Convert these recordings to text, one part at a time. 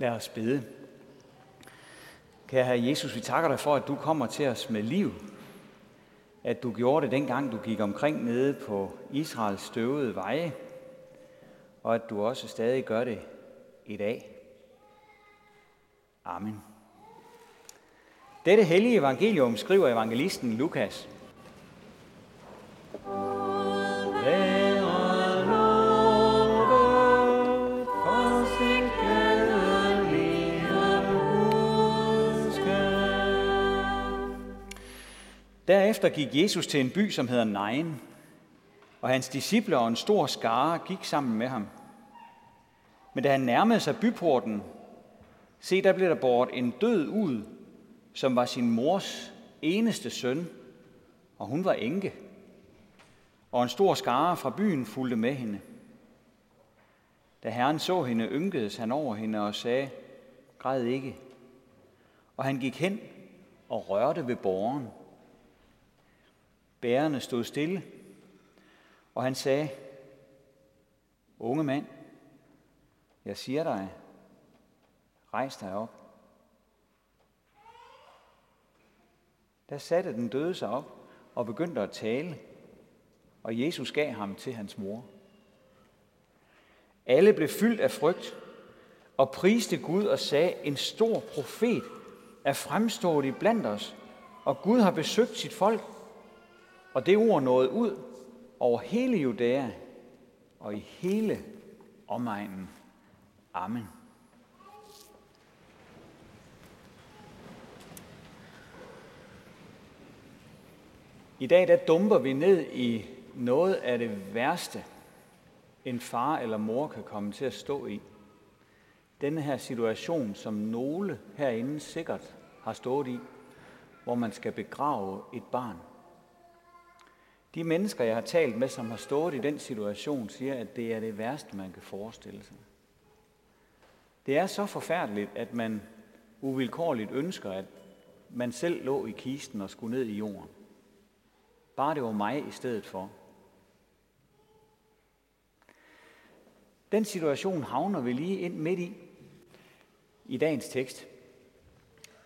Lad os bede. Kære Herre Jesus, vi takker dig for, at du kommer til os med liv. At du gjorde det dengang, du gik omkring nede på Israels støvede veje. Og at du også stadig gør det i dag. Amen. Dette hellige evangelium skriver evangelisten Lukas. Derefter gik Jesus til en by, som hedder Nain, og hans disciple og en stor skare gik sammen med ham. Men da han nærmede sig byporten, se, der blev der bort en død ud, som var sin mors eneste søn, og hun var enke. Og en stor skare fra byen fulgte med hende. Da Herren så hende, ynkedes han over hende og sagde, græd ikke. Og han gik hen og rørte ved borgeren. Bærerne stod stille, og han sagde, Unge mand, jeg siger dig, rejs dig op. Der satte den døde sig op og begyndte at tale, og Jesus gav ham til hans mor. Alle blev fyldt af frygt og priste Gud og sagde, en stor profet er fremstået i blandt os, og Gud har besøgt sit folk. Og det ord nåede ud over hele Judæa og i hele omegnen. Amen. I dag der dumper vi ned i noget af det værste, en far eller mor kan komme til at stå i. Denne her situation, som nogle herinde sikkert har stået i, hvor man skal begrave et barn. De mennesker, jeg har talt med, som har stået i den situation, siger, at det er det værste, man kan forestille sig. Det er så forfærdeligt, at man uvilkårligt ønsker, at man selv lå i kisten og skulle ned i jorden. Bare det var mig i stedet for. Den situation havner vi lige ind midt i, i dagens tekst.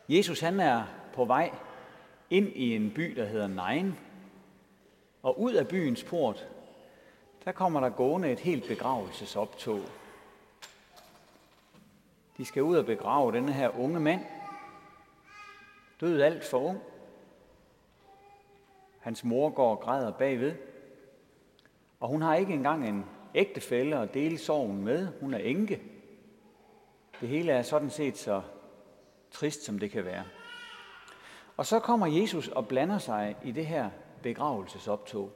Jesus han er på vej ind i en by, der hedder Nain, og ud af byens port, der kommer der gående et helt begravelsesoptog. De skal ud og begrave denne her unge mand, død alt for ung. Hans mor går og græder bagved, og hun har ikke engang en ægtefælle at dele sorgen med. Hun er enke. Det hele er sådan set så trist, som det kan være. Og så kommer Jesus og blander sig i det her begravelsesoptog.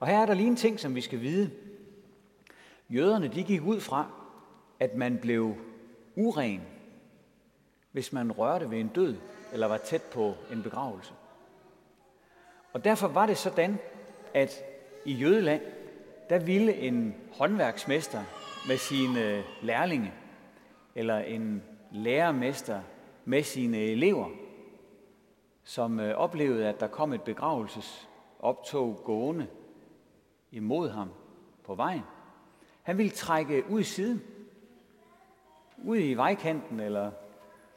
Og her er der lige en ting, som vi skal vide. Jøderne de gik ud fra, at man blev uren, hvis man rørte ved en død eller var tæt på en begravelse. Og derfor var det sådan, at i Jødeland, der ville en håndværksmester med sine lærlinge, eller en lærermester med sine elever, som øh, oplevede, at der kom et begravelses optog gående imod ham på vejen. Han ville trække ud i siden, ud i vejkanten eller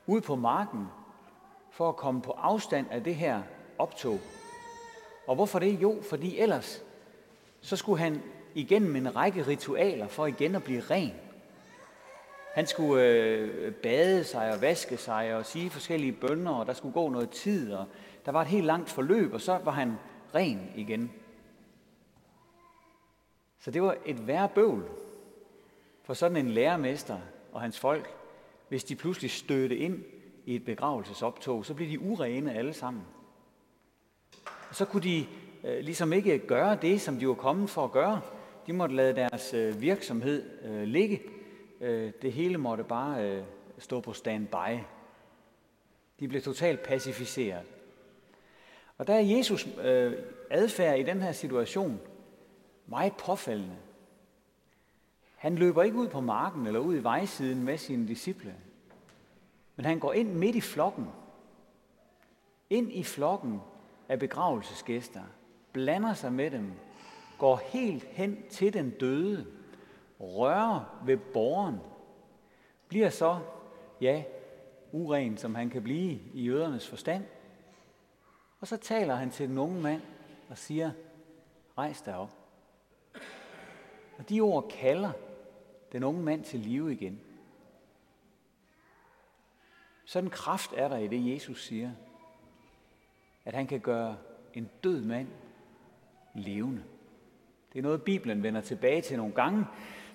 ud på marken, for at komme på afstand af det her optog. Og hvorfor det? Jo, fordi ellers så skulle han igennem en række ritualer for igen at blive ren. Han skulle øh, bade sig og vaske sig og sige forskellige bønder, og der skulle gå noget tid, og der var et helt langt forløb, og så var han ren igen. Så det var et værre bøvl for sådan en lærermester og hans folk, hvis de pludselig stødte ind i et begravelsesoptog, så blev de urene alle sammen. Og så kunne de øh, ligesom ikke gøre det, som de var kommet for at gøre. De måtte lade deres øh, virksomhed øh, ligge. Øh, det hele måtte bare øh, stå på standby. De blev totalt pacificeret. Og der er Jesus øh, adfærd i den her situation meget påfaldende. Han løber ikke ud på marken eller ud i vejsiden med sine disciple, men han går ind midt i flokken. Ind i flokken af begravelsesgæster, blander sig med dem, går helt hen til den døde, rører ved borgen, bliver så ja, uren som han kan blive i jødernes forstand. Og så taler han til den unge mand og siger, rejs dig op. Og de ord kalder den unge mand til live igen. Sådan kraft er der i det, Jesus siger, at han kan gøre en død mand levende. Det er noget, Bibelen vender tilbage til nogle gange.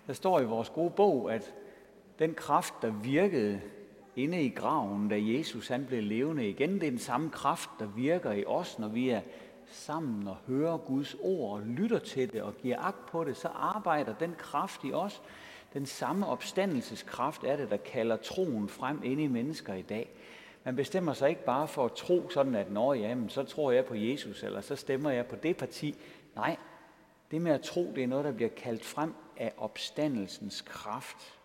Der står i vores gode bog, at den kraft, der virkede inde i graven, da Jesus han blev levende igen, det er den samme kraft, der virker i os, når vi er sammen og hører Guds ord og lytter til det og giver agt på det, så arbejder den kraft i os. Den samme opstandelseskraft er det, der kalder troen frem inde i mennesker i dag. Man bestemmer sig ikke bare for at tro sådan, at når jamen, så tror jeg på Jesus, eller så stemmer jeg på det parti. Nej, det med at tro, det er noget, der bliver kaldt frem af opstandelsens kraft.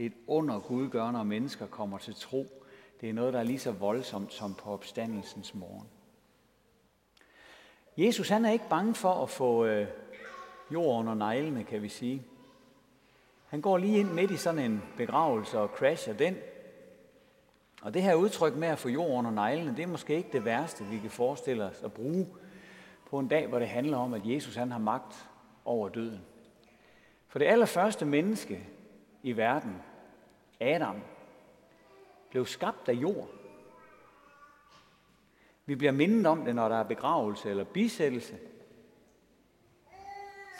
Det er et under Gud gør, når mennesker kommer til tro. Det er noget, der er lige så voldsomt som på opstandelsens morgen. Jesus han er ikke bange for at få øh, jord under neglene, kan vi sige. Han går lige ind midt i sådan en begravelse og crasher den. Og det her udtryk med at få jord under neglene, det er måske ikke det værste, vi kan forestille os at bruge på en dag, hvor det handler om, at Jesus han har magt over døden. For det allerførste menneske i verden, Adam, blev skabt af jord. Vi bliver mindet om det, når der er begravelse eller bisættelse.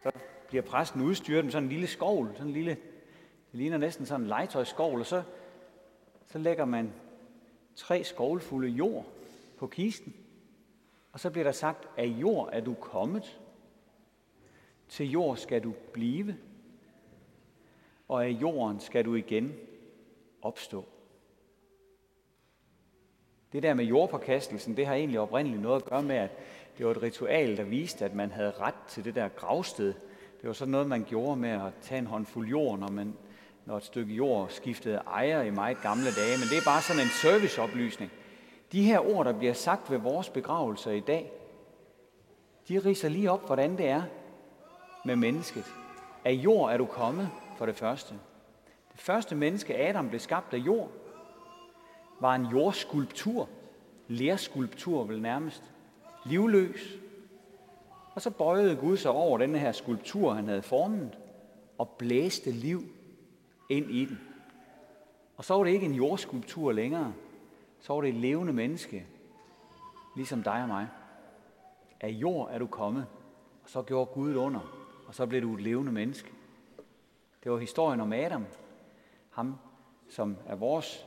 Så bliver præsten udstyret med sådan en lille skovl, sådan en lille, det ligner næsten sådan en legetøjsskovl, og så, så lægger man tre skovlfulde jord på kisten. Og så bliver der sagt, af jord er du kommet, til jord skal du blive, og af jorden skal du igen opstå. Det der med jordpåkastelsen, det har egentlig oprindeligt noget at gøre med, at det var et ritual, der viste, at man havde ret til det der gravsted. Det var sådan noget, man gjorde med at tage en håndfuld jord, når, man, når et stykke jord skiftede ejer i meget gamle dage. Men det er bare sådan en serviceoplysning. De her ord, der bliver sagt ved vores begravelser i dag, de riser lige op, hvordan det er med mennesket. Af jord er du kommet, for det første. Første menneske, Adam, blev skabt af jord, var en jordskulptur, lærskulptur vel nærmest, livløs. Og så bøjede Gud sig over denne her skulptur, han havde formet, og blæste liv ind i den. Og så var det ikke en jordskulptur længere, så var det et levende menneske, ligesom dig og mig. Af jord er du kommet, og så gjorde Gud under, og så blev du et levende menneske. Det var historien om Adam, ham som er vores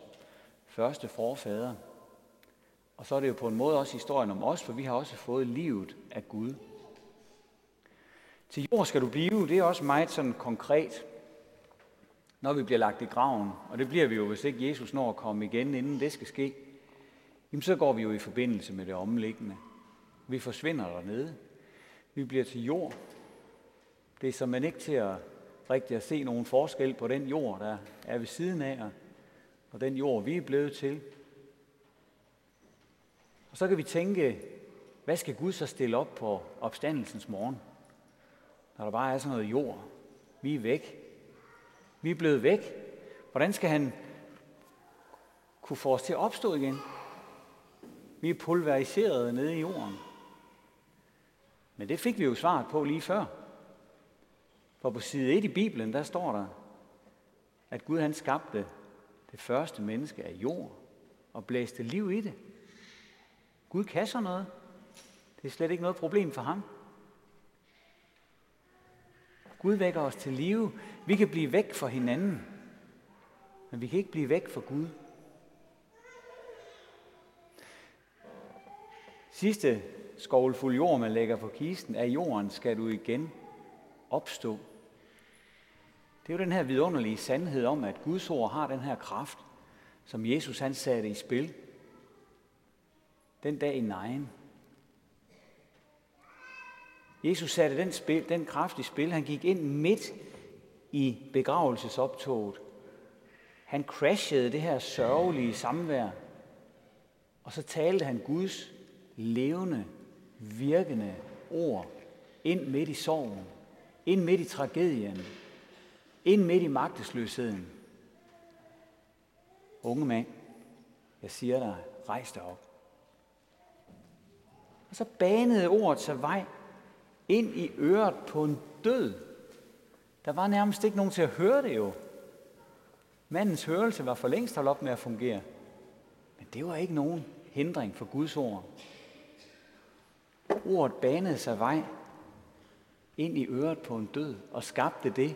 første forfader. Og så er det jo på en måde også historien om os, for vi har også fået livet af Gud. Til jord skal du blive, det er også meget sådan konkret, når vi bliver lagt i graven. Og det bliver vi jo, hvis ikke Jesus når at komme igen, inden det skal ske. Jamen så går vi jo i forbindelse med det omliggende. Vi forsvinder dernede. Vi bliver til jord. Det er som man ikke til at rigtig at se nogen forskel på den jord, der er ved siden af, og den jord, vi er blevet til. Og så kan vi tænke, hvad skal Gud så stille op på opstandelsens morgen, når der bare er sådan noget jord? Vi er væk. Vi er blevet væk. Hvordan skal han kunne få os til at opstå igen? Vi er pulveriseret nede i jorden. Men det fik vi jo svaret på lige før. For på side 1 i Bibelen, der står der, at Gud han skabte det første menneske af jord og blæste liv i det. Gud kan så noget. Det er slet ikke noget problem for ham. Gud vækker os til live. Vi kan blive væk fra hinanden, men vi kan ikke blive væk fra Gud. Sidste skovlfuld jord, man lægger på kisten, af jorden skal du igen opstå. Det er jo den her vidunderlige sandhed om, at Guds ord har den her kraft, som Jesus han satte i spil. Den dag i nejen. Jesus satte den, spil, den kraft i spil. Han gik ind midt i begravelsesoptoget. Han crashede det her sørgelige samvær. Og så talte han Guds levende, virkende ord ind midt i sorgen, ind midt i tragedien, ind midt i magtesløsheden. unge mand, jeg siger dig, rejs dig op. Og så banede ordet sig vej ind i øret på en død. Der var nærmest ikke nogen til at høre det jo. Mandens hørelse var for længst holdt op med at fungere. Men det var ikke nogen hindring for Guds ord. Ordet banede sig vej ind i øret på en død og skabte det,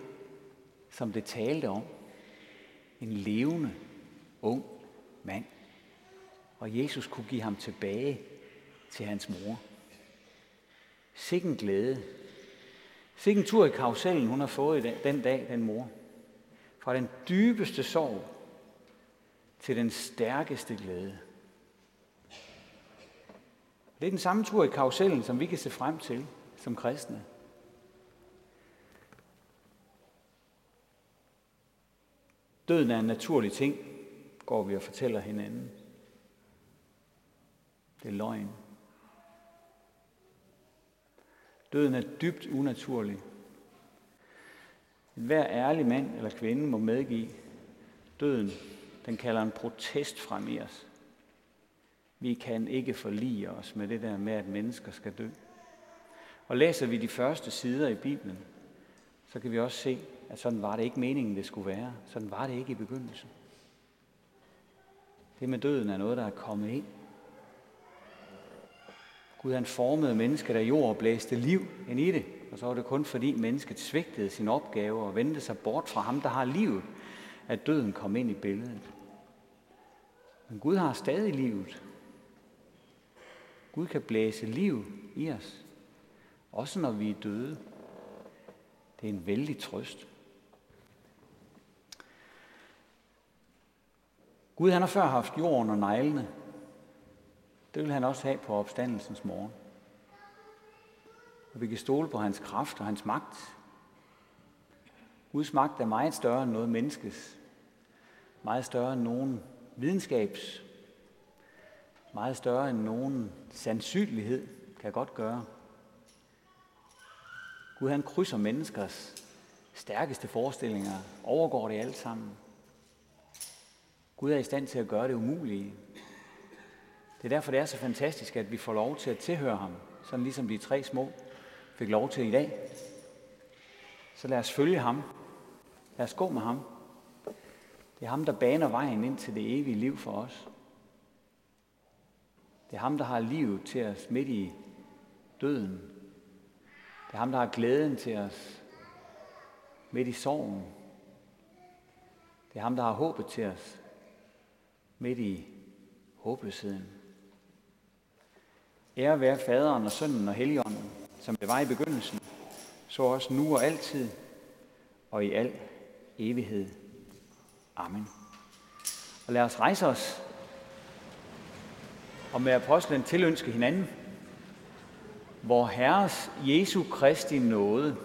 som det talte om. En levende, ung mand. Og Jesus kunne give ham tilbage til hans mor. Sikken glæde. Sikken tur i karusellen, hun har fået i den dag, den mor. Fra den dybeste sorg til den stærkeste glæde. Det er den samme tur i karusellen, som vi kan se frem til som kristne. Døden er en naturlig ting, går vi og fortæller hinanden. Det er løgn. Døden er dybt unaturlig. Hver ærlig mand eller kvinde må medgive, døden den kalder en protest frem i os. Vi kan ikke forlige os med det der med, at mennesker skal dø. Og læser vi de første sider i Bibelen, så kan vi også se, at sådan var det ikke meningen, det skulle være. Sådan var det ikke i begyndelsen. Det med døden er noget, der er kommet ind. Gud han formede mennesket af jord og blæste liv ind i det. Og så var det kun fordi mennesket svigtede sin opgave og vendte sig bort fra ham, der har livet, at døden kom ind i billedet. Men Gud har stadig livet. Gud kan blæse liv i os, også når vi er døde. Det er en vældig trøst. Gud han har før haft jorden og neglene. Det vil han også have på opstandelsens morgen. Og vi kan stole på hans kraft og hans magt. Guds magt er meget større end noget menneskes. Meget større end nogen videnskabs. Meget større end nogen sandsynlighed kan godt gøre. Gud han krydser menneskers stærkeste forestillinger, overgår det alt sammen. Gud er i stand til at gøre det umulige. Det er derfor, det er så fantastisk, at vi får lov til at tilhøre ham, sådan ligesom de tre små fik lov til i dag. Så lad os følge ham. Lad os gå med ham. Det er ham, der baner vejen ind til det evige liv for os. Det er ham, der har livet til os midt i døden. Det er ham, der har glæden til os midt i sorgen. Det er ham, der har håbet til os midt i håbløsheden. Ære være faderen og sønnen og helligånden, som det var i begyndelsen, så også nu og altid og i al evighed. Amen. Og lad os rejse os og med apostlen tilønske hinanden, hvor Herres Jesu Kristi nåde,